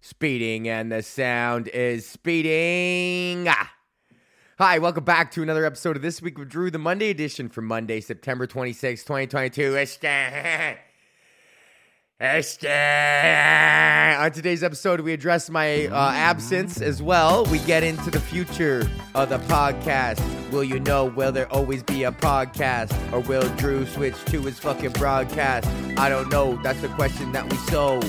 speeding, and the sound is speeding. Ah. Hi, welcome back to another episode of This Week with Drew, the Monday edition for Monday, September 26, 2022. Ishkan. Ishkan. On today's episode, we address my uh, absence as well. We get into the future of the podcast. Will you know, will there always be a podcast? Or will Drew switch to his fucking broadcast? I don't know. That's the question that we sow.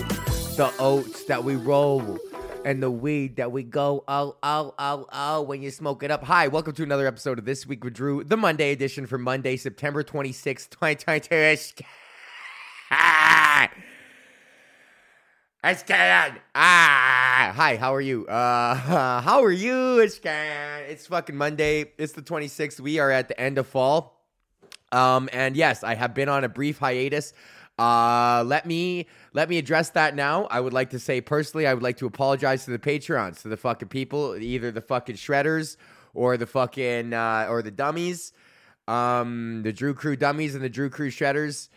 The oats that we roll and the weed that we go oh oh oh oh when you smoke it up. Hi, welcome to another episode of This Week with Drew, the Monday edition for Monday, September 26th, 2022. Ah! It's Ken. Ah, hi. How are you? Uh, how are you? It's. It's fucking Monday. It's the 26th. We are at the end of fall. Um, and yes, I have been on a brief hiatus. Uh, let me let me address that now. I would like to say personally, I would like to apologize to the Patreons, to the fucking people, either the fucking shredders or the fucking uh, or the dummies, um, the Drew Crew dummies and the Drew Crew shredders.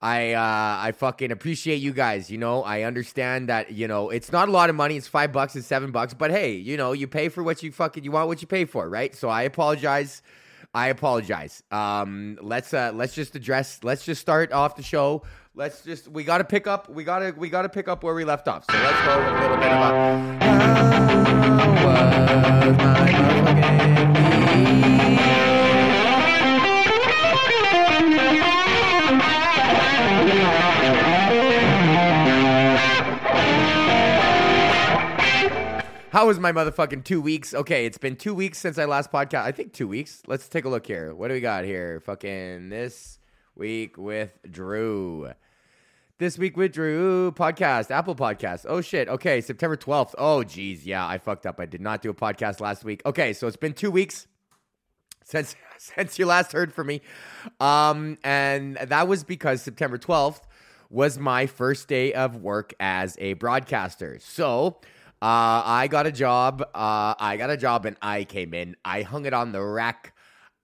I uh, I fucking appreciate you guys. You know, I understand that you know it's not a lot of money. It's five bucks, it's seven bucks, but hey, you know, you pay for what you fucking you want what you pay for, right? So I apologize. I apologize. Um, let's uh, let's just address. Let's just start off the show. Let's just we got to pick up. We got to we got to pick up where we left off. So let's go a little bit. How How was my motherfucking two weeks? Okay, it's been two weeks since I last podcast. I think two weeks. Let's take a look here. What do we got here? Fucking this week with Drew. This week with Drew podcast, Apple Podcast. Oh shit. Okay, September 12th. Oh geez, yeah, I fucked up. I did not do a podcast last week. Okay, so it's been two weeks since since you last heard from me. Um, and that was because September 12th was my first day of work as a broadcaster. So uh, I got a job. Uh, I got a job and I came in. I hung it on the rack.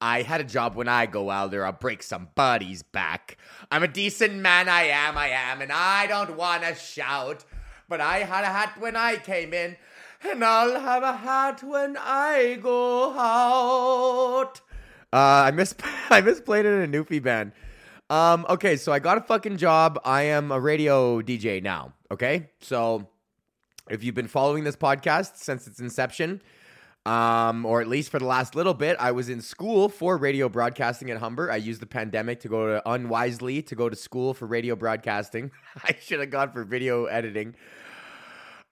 I had a job when I go out there. I'll break somebody's back. I'm a decent man. I am. I am. And I don't want to shout. But I had a hat when I came in. And I'll have a hat when I go out. Uh, I miss I misplayed it in a Newfie band. Um, okay, so I got a fucking job. I am a radio DJ now. Okay, so if you've been following this podcast since its inception, um, or at least for the last little bit, I was in school for radio broadcasting at Humber. I used the pandemic to go to unwisely to go to school for radio broadcasting. I should have gone for video editing.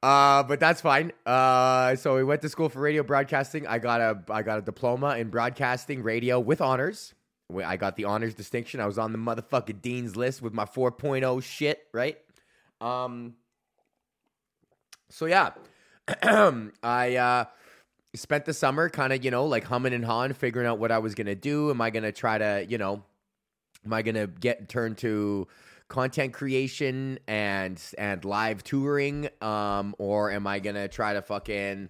Uh, but that's fine. Uh, so we went to school for radio broadcasting. I got a I got a diploma in broadcasting radio with honors. I got the honors distinction. I was on the motherfucking dean's list with my 4.0 shit, right? Um, so yeah, I uh, spent the summer kind of, you know, like humming and hawing, figuring out what I was gonna do. Am I gonna try to, you know, am I gonna get turned to content creation and and live touring, um, or am I gonna try to fucking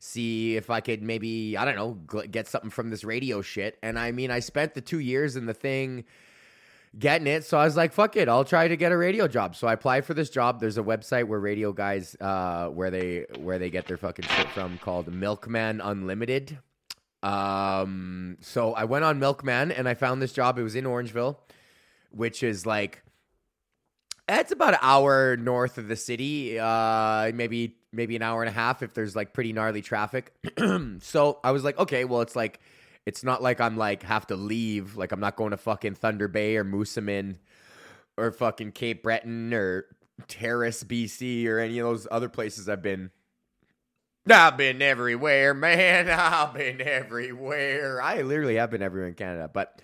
see if I could maybe I don't know get something from this radio shit? And I mean, I spent the two years in the thing getting it. So I was like, fuck it, I'll try to get a radio job. So I applied for this job. There's a website where radio guys uh where they where they get their fucking shit from called Milkman Unlimited. Um so I went on Milkman and I found this job. It was in Orangeville, which is like it's about an hour north of the city, uh maybe maybe an hour and a half if there's like pretty gnarly traffic. so I was like, okay, well it's like it's not like I'm like have to leave. Like I'm not going to fucking Thunder Bay or Moosomin or fucking Cape Breton or Terrace, BC or any of those other places I've been. I've been everywhere, man. I've been everywhere. I literally have been everywhere in Canada, but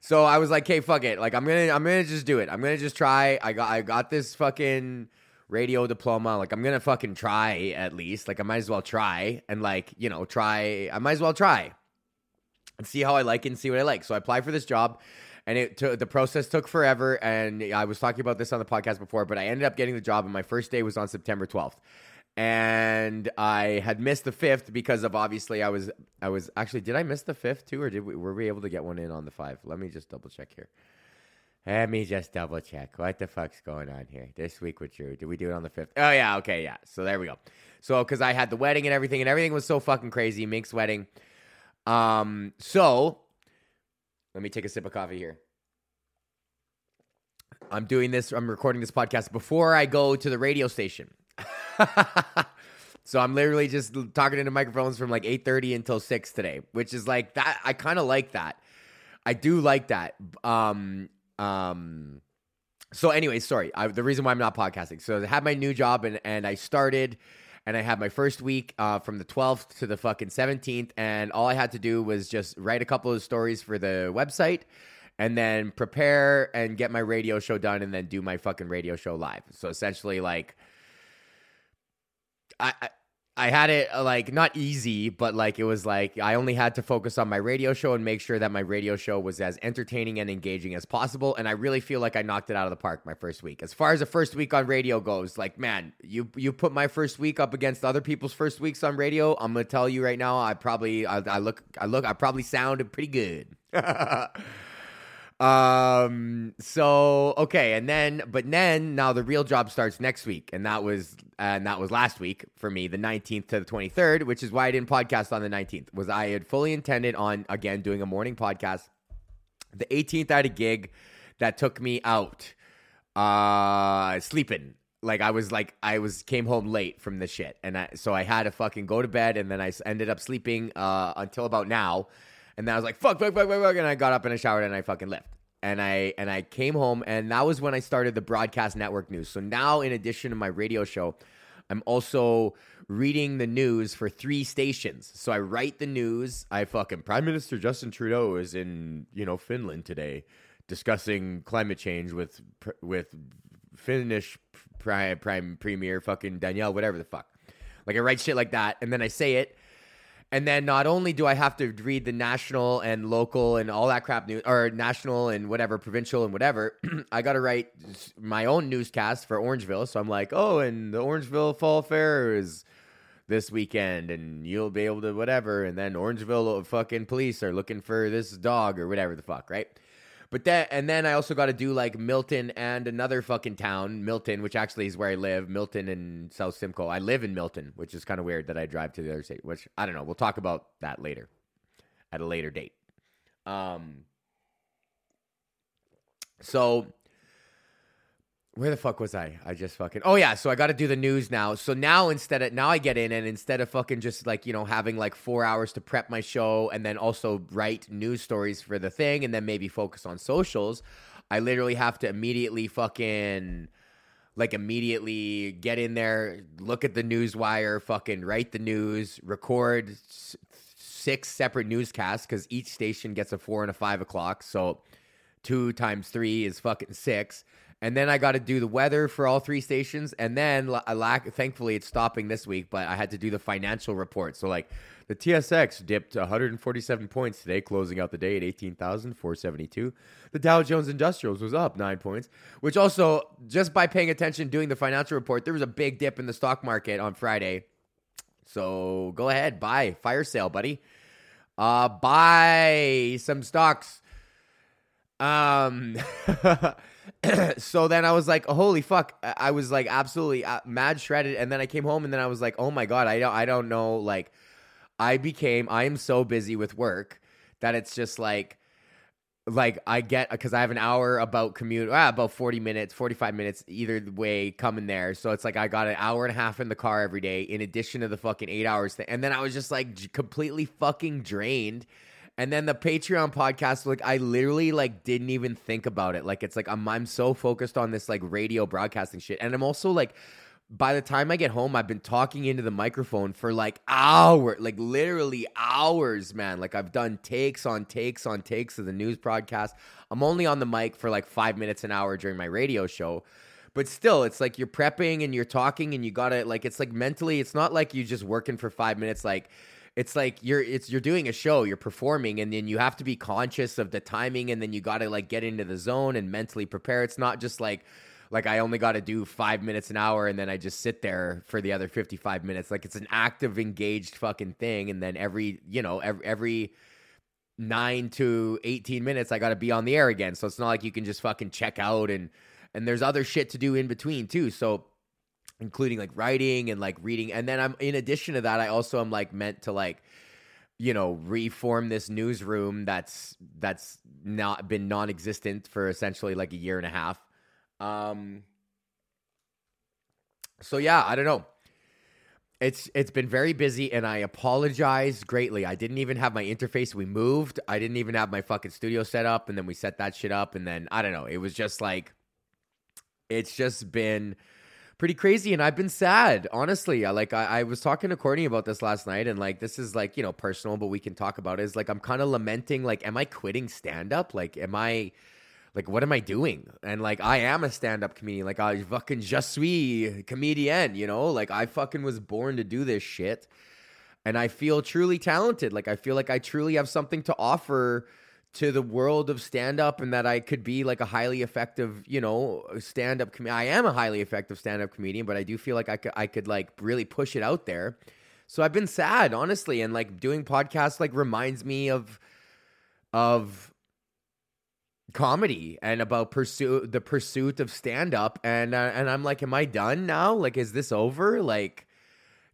so I was like, "Okay, fuck it. Like I'm gonna, I'm gonna just do it. I'm gonna just try. I got, I got this fucking radio diploma. Like I'm gonna fucking try at least. Like I might as well try and like you know try. I might as well try and see how I like it and see what I like. So I applied for this job and it t- the process took forever and I was talking about this on the podcast before, but I ended up getting the job and my first day was on September 12th. And I had missed the 5th because of obviously I was I was actually did I miss the 5th too or did we were we able to get one in on the 5? Let me just double check here. Let me just double check. What the fuck's going on here? This week with Drew. Did we do it on the 5th? Oh, yeah. Okay. Yeah. So there we go. So, because I had the wedding and everything, and everything was so fucking crazy. Mink's wedding. Um, so let me take a sip of coffee here. I'm doing this, I'm recording this podcast before I go to the radio station. so I'm literally just talking into microphones from like 8:30 until 6 today, which is like that I kind of like that. I do like that. Um um so anyway, sorry. I, the reason why I'm not podcasting. So I had my new job and and I started and I had my first week uh, from the 12th to the fucking 17th, and all I had to do was just write a couple of stories for the website, and then prepare and get my radio show done, and then do my fucking radio show live. So essentially, like, I, I I had it uh, like not easy, but like it was like I only had to focus on my radio show and make sure that my radio show was as entertaining and engaging as possible. And I really feel like I knocked it out of the park my first week. As far as the first week on radio goes, like man, you you put my first week up against other people's first weeks on radio. I'm gonna tell you right now, I probably I, I look I look I probably sounded pretty good. Um. So okay, and then but then now the real job starts next week, and that was and that was last week for me, the nineteenth to the twenty third, which is why I didn't podcast on the nineteenth. Was I had fully intended on again doing a morning podcast. The eighteenth, I had a gig that took me out, uh, sleeping. Like I was like I was came home late from the shit, and I so I had to fucking go to bed, and then I ended up sleeping uh until about now and then I was like, fuck, fuck, fuck, fuck, fuck. And I got up and I showered and I fucking left. And I and I came home and that was when I started the broadcast network news. So now in addition to my radio show, I'm also reading the news for three stations. So I write the news. I fucking Prime Minister Justin Trudeau is in, you know, Finland today discussing climate change with with Finnish prime, prime premier fucking Danielle whatever the fuck. Like I write shit like that and then I say it and then not only do I have to read the national and local and all that crap news, or national and whatever, provincial and whatever, I got to write my own newscast for Orangeville. So I'm like, oh, and the Orangeville Fall Fair is this weekend, and you'll be able to whatever. And then Orangeville uh, fucking police are looking for this dog or whatever the fuck, right? But then and then I also got to do like Milton and another fucking town, Milton, which actually is where I live, Milton and South Simcoe. I live in Milton, which is kind of weird that I drive to the other state. Which I don't know. We'll talk about that later, at a later date. Um. So where the fuck was I? I just fucking. Oh yeah, so I got to do the news now. So now instead of now I get in and instead of fucking just like you know having like four hours to prep my show and then also write news stories for the thing and then maybe focus on socials, I literally have to immediately fucking like immediately get in there, look at the news wire, fucking write the news, record six separate newscasts because each station gets a four and a five o'clock. So two times three is fucking six and then I got to do the weather for all three stations, and then I lack. Thankfully, it's stopping this week, but I had to do the financial report. So like, the TSX dipped 147 points today, closing out the day at 18,472. The Dow Jones Industrials was up nine points, which also just by paying attention doing the financial report, there was a big dip in the stock market on Friday. So go ahead, buy fire sale, buddy. Uh, buy some stocks. Um. so then I was like, holy fuck! I was like absolutely uh, mad shredded, and then I came home, and then I was like, oh my god, I don't, I don't know. Like, I became, I am so busy with work that it's just like, like I get because I have an hour about commute, ah, about forty minutes, forty five minutes either way coming there. So it's like I got an hour and a half in the car every day, in addition to the fucking eight hours and then I was just like completely fucking drained and then the Patreon podcast, like I literally like didn't even think about it. Like it's like I'm I'm so focused on this like radio broadcasting shit. And I'm also like by the time I get home, I've been talking into the microphone for like hours, like literally hours, man. Like I've done takes on takes on takes of the news broadcast. I'm only on the mic for like five minutes an hour during my radio show. But still, it's like you're prepping and you're talking and you gotta like it's like mentally, it's not like you're just working for five minutes like it's like you're it's you're doing a show, you're performing, and then you have to be conscious of the timing, and then you got to like get into the zone and mentally prepare. It's not just like like I only got to do five minutes an hour, and then I just sit there for the other fifty five minutes. Like it's an active, engaged fucking thing, and then every you know every every nine to 18 minutes, I got to be on the air again. So it's not like you can just fucking check out and, and there's other shit to do in between too. So, including like writing and like reading. And then I'm, in addition to that, I also am like meant to like, you know, reform this newsroom that's, that's not been non existent for essentially like a year and a half. Um, so yeah, I don't know. It's it's been very busy and I apologize greatly. I didn't even have my interface. We moved. I didn't even have my fucking studio set up and then we set that shit up and then I don't know. It was just like it's just been pretty crazy and I've been sad, honestly. I like I, I was talking to Courtney about this last night and like this is like, you know, personal, but we can talk about it. Is like I'm kind of lamenting like am I quitting stand up? Like am I like what am I doing? And like I am a stand-up comedian. Like I fucking je suis comedian, you know? Like I fucking was born to do this shit. And I feel truly talented. Like I feel like I truly have something to offer to the world of stand-up and that I could be like a highly effective, you know, stand-up comedian. I am a highly effective stand-up comedian, but I do feel like I could I could like really push it out there. So I've been sad, honestly, and like doing podcasts like reminds me of of comedy and about pursue the pursuit of stand up and uh, and I'm like am I done now like is this over like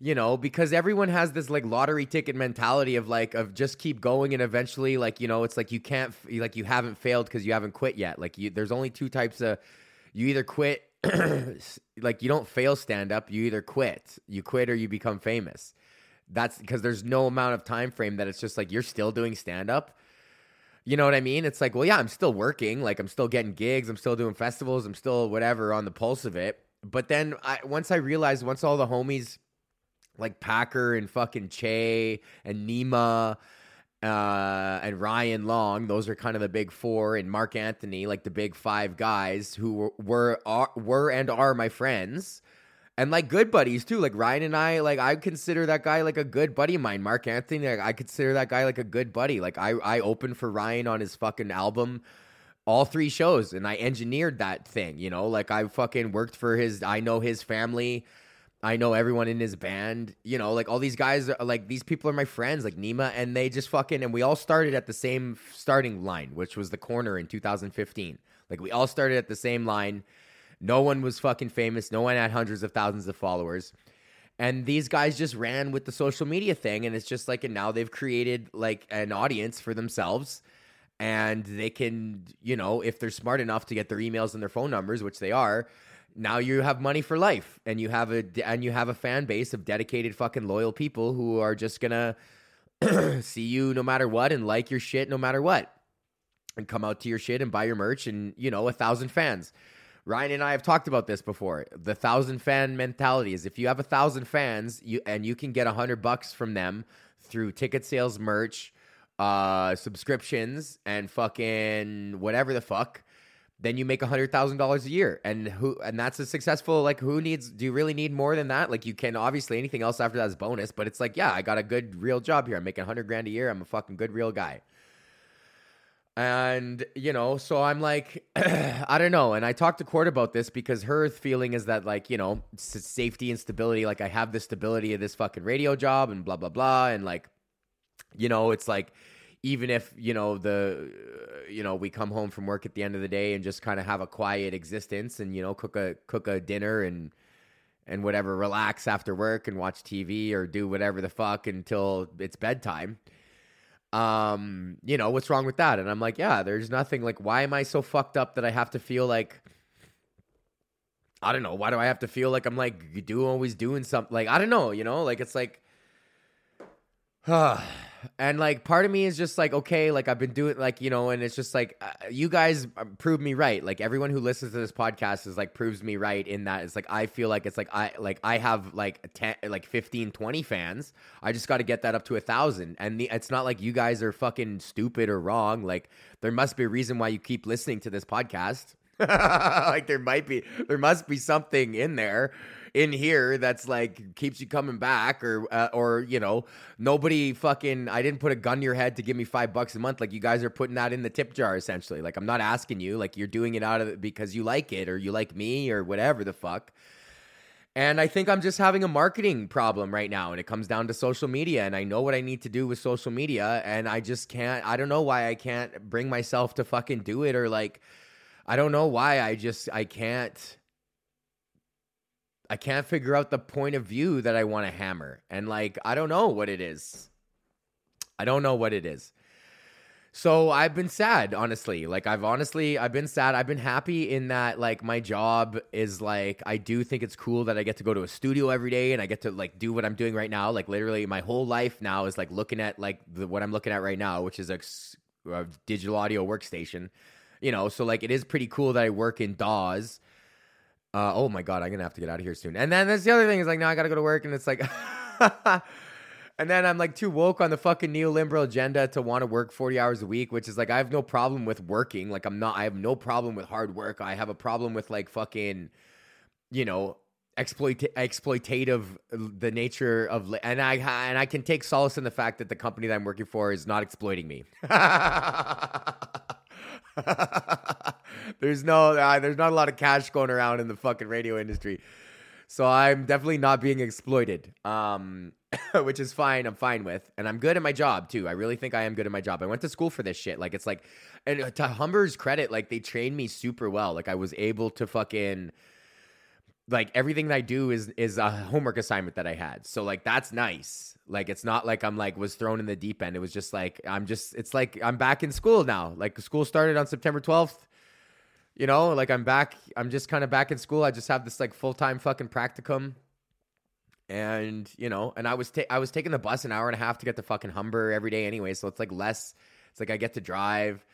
you know because everyone has this like lottery ticket mentality of like of just keep going and eventually like you know it's like you can't like you haven't failed because you haven't quit yet like you there's only two types of you either quit like you don't fail stand up you either quit you quit or you become famous that's because there's no amount of time frame that it's just like you're still doing stand up you know what I mean? It's like, well, yeah, I'm still working. Like, I'm still getting gigs. I'm still doing festivals. I'm still whatever on the pulse of it. But then I, once I realized, once all the homies like Packer and fucking Che and Nima uh, and Ryan Long, those are kind of the big four, and Mark Anthony, like the big five guys who were were, are, were and are my friends and like good buddies too. Like Ryan and I, like I consider that guy like a good buddy of mine. Mark Anthony, like, I consider that guy like a good buddy. Like I, I opened for Ryan on his fucking album, all three shows, and I engineered that thing. You know, like I fucking worked for his. I know his family. I know everyone in his band. You know, like all these guys, are, like these people are my friends, like Nima, and they just fucking and we all started at the same starting line, which was the corner in 2015. Like we all started at the same line no one was fucking famous. No one had hundreds of thousands of followers. And these guys just ran with the social media thing. And it's just like, and now they've created like an audience for themselves. And they can, you know, if they're smart enough to get their emails and their phone numbers, which they are, now you have money for life and you have a and you have a fan base of dedicated fucking loyal people who are just gonna see you no matter what and like your shit no matter what and come out to your shit and buy your merch and you know a thousand fans Ryan and I have talked about this before. The thousand fan mentality is if you have a thousand fans, you and you can get a hundred bucks from them through ticket sales, merch, uh, subscriptions, and fucking whatever the fuck, then you make a hundred thousand dollars a year. And who and that's a successful like who needs do you really need more than that? Like you can obviously anything else after that is bonus, but it's like, yeah, I got a good real job here. I'm making a hundred grand a year. I'm a fucking good real guy. And, you know, so I'm like, I don't know. And I talked to Court about this because her feeling is that, like, you know, safety and stability, like, I have the stability of this fucking radio job and blah, blah, blah. And, like, you know, it's like, even if, you know, the, uh, you know, we come home from work at the end of the day and just kind of have a quiet existence and, you know, cook a, cook a dinner and, and whatever, relax after work and watch TV or do whatever the fuck until it's bedtime um, you know, what's wrong with that? And I'm like, yeah, there's nothing like why am I so fucked up that I have to feel like I don't know, why do I have to feel like I'm like do always doing something like I don't know, you know, like it's like and like part of me is just like okay like i've been doing like you know and it's just like uh, you guys um, prove me right. Like everyone who listens to this podcast is like proves me right in that it's like i feel like it's like i like i have like 10 like 15 20 fans. I just got to get that up to a thousand. And the, it's not like you guys are fucking stupid or wrong. Like there must be a reason why you keep listening to this podcast. Like there might be there must be something in there in here that's like keeps you coming back or uh, or you know nobody fucking I didn't put a gun to your head to give me 5 bucks a month like you guys are putting that in the tip jar essentially like I'm not asking you like you're doing it out of it because you like it or you like me or whatever the fuck And I think I'm just having a marketing problem right now. And it comes down to social media. And I know what I need to do with social media. And I just can't, I don't know why I can't bring myself to fucking do it. Or like, I don't know why I just, I can't. I can't figure out the point of view that I want to hammer. And like, I don't know what it is. I don't know what it is. So I've been sad, honestly. Like I've honestly I've been sad. I've been happy in that like my job is like I do think it's cool that I get to go to a studio every day and I get to like do what I'm doing right now. Like literally my whole life now is like looking at like the, what I'm looking at right now, which is a, a digital audio workstation. You know, so like it is pretty cool that I work in DAWs. Uh, oh my god, I'm gonna have to get out of here soon. And then there's the other thing is like now I gotta go to work and it's like And then I'm like too woke on the fucking neoliberal agenda to want to work 40 hours a week, which is like, I have no problem with working. Like, I'm not, I have no problem with hard work. I have a problem with like fucking, you know, exploit exploitative the nature of and I and I can take solace in the fact that the company that I'm working for is not exploiting me. there's no uh, there's not a lot of cash going around in the fucking radio industry. So I'm definitely not being exploited. Um which is fine. I'm fine with, and I'm good at my job too. I really think I am good at my job. I went to school for this shit. Like it's like, and to Humber's credit, like they trained me super well. Like I was able to fucking, like everything that I do is is a homework assignment that I had. So like that's nice. Like it's not like I'm like was thrown in the deep end. It was just like I'm just. It's like I'm back in school now. Like school started on September 12th. You know, like I'm back. I'm just kind of back in school. I just have this like full time fucking practicum and you know, and I was ta- I was taking the bus an hour and a half to get to fucking Humber every day anyway, so it's like less. It's like I get to drive.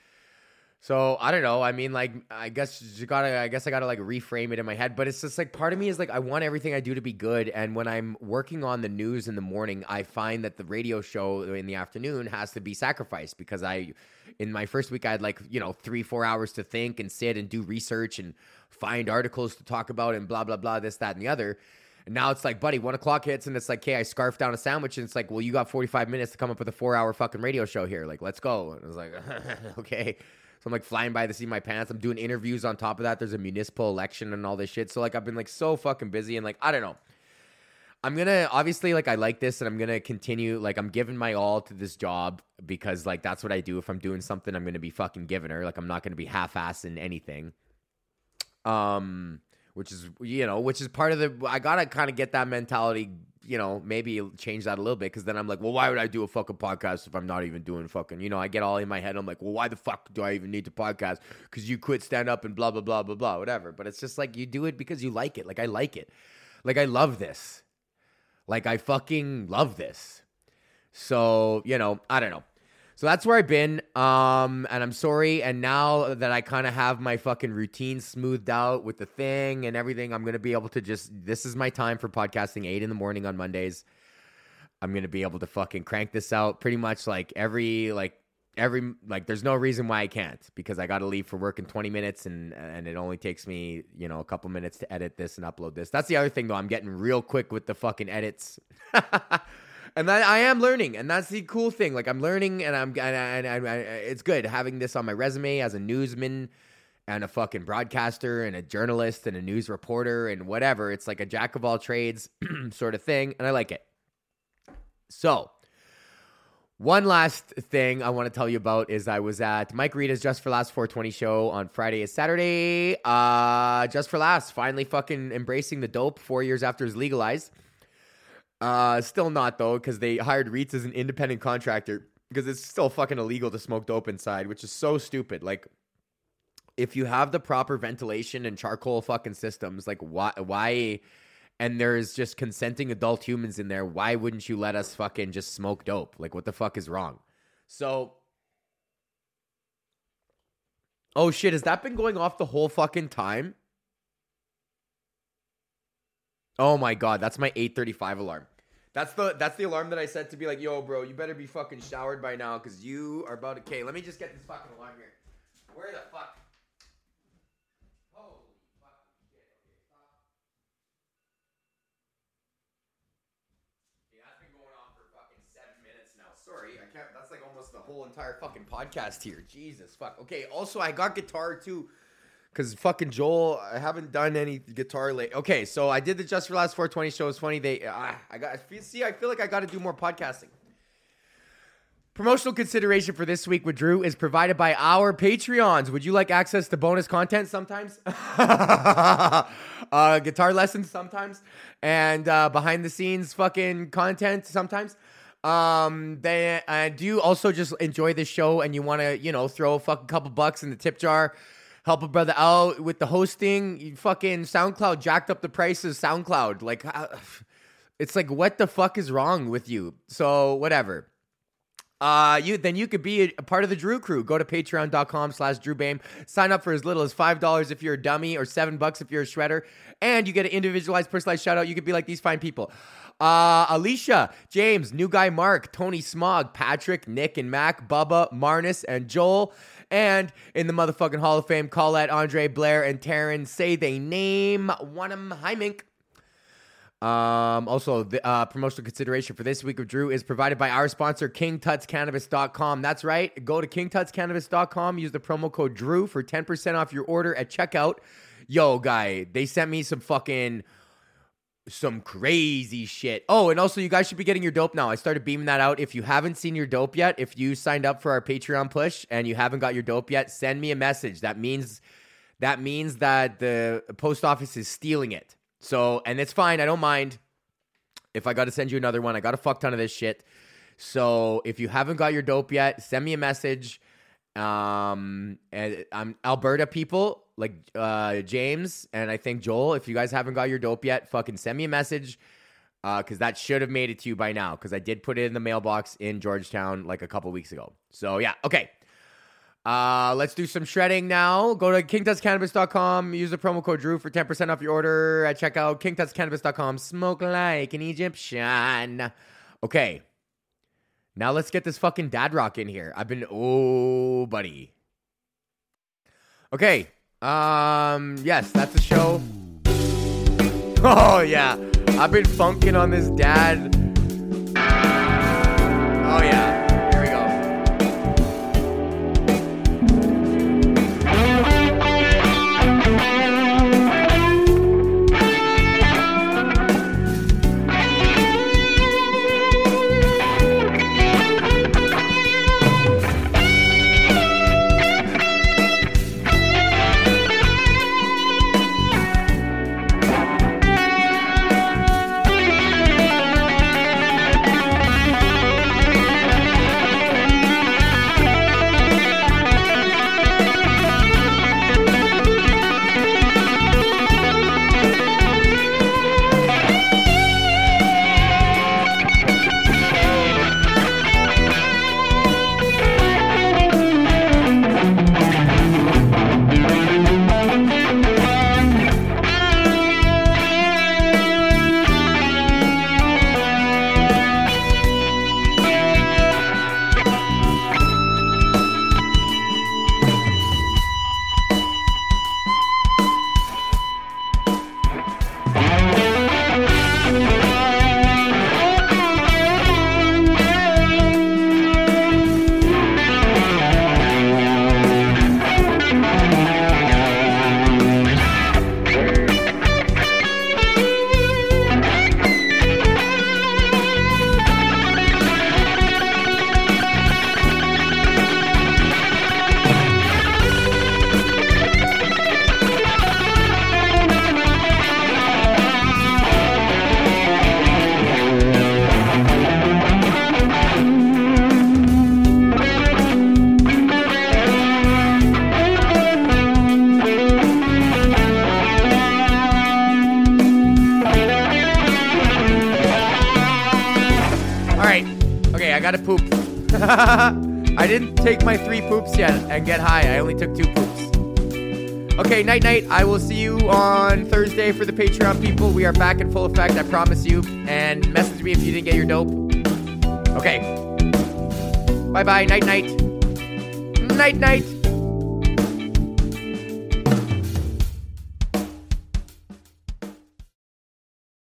So I don't know. I mean, like I guess you gotta. I guess I gotta like reframe it in my head. But it's just like part of me is like I want everything I do to be good. And when I'm working on the news in the morning, I find that the radio show in the afternoon has to be sacrificed because I, in my first week, I had like you know three four hours to think and sit and do research and find articles to talk about and blah blah blah this that and the other. And now it's like, buddy, one o'clock hits and it's like, hey, I scarf down a sandwich and it's like, well, you got 45 minutes to come up with a four hour fucking radio show here. Like, let's go. And I was like, okay. I'm like flying by the seat of my pants. I'm doing interviews on top of that. There's a municipal election and all this shit. So like I've been like so fucking busy and like, I don't know. I'm gonna obviously like I like this and I'm gonna continue like I'm giving my all to this job because like that's what I do. If I'm doing something, I'm gonna be fucking giving her. Like I'm not gonna be half ass in anything. Um which is you know which is part of the i gotta kind of get that mentality you know maybe change that a little bit because then i'm like well why would i do a fucking podcast if i'm not even doing fucking you know i get all in my head i'm like well why the fuck do i even need to podcast? Because you quit stand up and blah blah blah blah blah whatever. But it's just like you do it because you like it. Like i like it. Like i love this. Like i fucking love this. So you know i don't know so that's where I've been. Um, and I'm sorry. And now that I kind of have my fucking routine smoothed out with the thing and everything, I'm gonna be able to just. This is my time for podcasting. Eight in the morning on Mondays. I'm gonna be able to fucking crank this out pretty much like every like every like there's no reason why I can't because I got to leave for work in 20 minutes and and it only takes me, you know, a couple minutes to edit this and upload this. That's the other thing though. I'm getting real quick with the fucking edits. and that I am learning, and that's the cool thing. Like I'm learning, and I'm and, and, and, and it's good having this on my resume as a newsman and a fucking broadcaster and a journalist and a news reporter and whatever. It's like a jack of all trades sort of thing, and I like it. So, one last thing I want to tell you about is I was at Mike Rita's Just for Laughs 420 show on Friday and Saturday. Uh, Just for Laughs finally fucking embracing the dope four years after it's legalized. Uh, still not though, because they hired Reitz as an independent contractor because it's still fucking illegal to smoke dope inside, which is so stupid. Like, if you have the proper ventilation and charcoal fucking systems, like why why and there's just consenting adult humans in there, why wouldn't you let us fucking just smoke dope? Like what the fuck is wrong? So Oh shit, has that been going off the whole fucking time? Oh my god, that's my 8:35 alarm. That's the that's the alarm that I set to be like, yo, bro, you better be fucking showered by now because you are about to. Okay, let me just get this fucking alarm here. Where the fuck? Holy fucking shit! Okay, stop. Okay, that's been going on for fucking seven minutes now. Sorry, I can't. That's like almost the whole entire fucking podcast here. Jesus fuck. Okay. Also, I got guitar too Because fucking Joel, I haven't done any guitar late. Okay, so I did the Just for Laughs 420 show. It's funny. They, ah, I got, see, I feel like I got to do more podcasting. Promotional consideration for this week with Drew is provided by our Patreons. Would you like access to bonus content sometimes? uh, guitar lessons sometimes, and uh, behind the scenes fucking content sometimes. Um, they uh, do you also just enjoy the show and you want to you know throw a fucking couple bucks in the tip jar, help a brother out with the hosting. You fucking SoundCloud jacked up the prices. SoundCloud like. Uh, it's like what the fuck is wrong with you? So whatever uh, you then you could be a, a part of the Drew crew. Go to patreon.com slash Drew Behm. Sign up for as little as five dollars if you're a dummy or seven bucks if you're a shredder. And you get an individualized personalized shout out. You could be like these fine people. Uh, Alicia, James, New Guy Mark, Tony Smog, Patrick, Nick and Mac, Bubba, Marnus, and Joel. And in the motherfucking Hall of Fame, Colette, Andre, Blair, and Taryn say they name one of them Heimink. Um, also, the uh, promotional consideration for this week of Drew is provided by our sponsor, KingTutsCannabis.com. That's right. Go to KingTutsCannabis.com. Use the promo code Drew for 10% off your order at checkout. Yo, guy, they sent me some fucking some crazy shit. Oh, and also you guys should be getting your dope now. I started beaming that out. If you haven't seen your dope yet, if you signed up for our Patreon push and you haven't got your dope yet, send me a message. That means that means that the post office is stealing it. So, and it's fine. I don't mind if I got to send you another one. I got a fuck ton of this shit. So, if you haven't got your dope yet, send me a message. Um, and I'm Alberta people like uh James and I think Joel. If you guys haven't got your dope yet, fucking send me a message. Uh, cause that should have made it to you by now. Cause I did put it in the mailbox in Georgetown like a couple weeks ago. So yeah, okay. Uh, let's do some shredding now. Go to kingtutscannabis.com. Use the promo code Drew for 10% off your order at checkout. kingtutscannabis.com. Smoke like an Egyptian. Okay. Now let's get this fucking dad rock in here. I've been oh buddy. Okay. Um yes, that's the show. Oh yeah. I've been funking on this dad. Oh yeah. Take my three poops yet and get high. I only took two poops. Okay, night night. I will see you on Thursday for the Patreon people. We are back in full effect, I promise you. And message me if you didn't get your dope. Okay. Bye bye. Night night. Night night.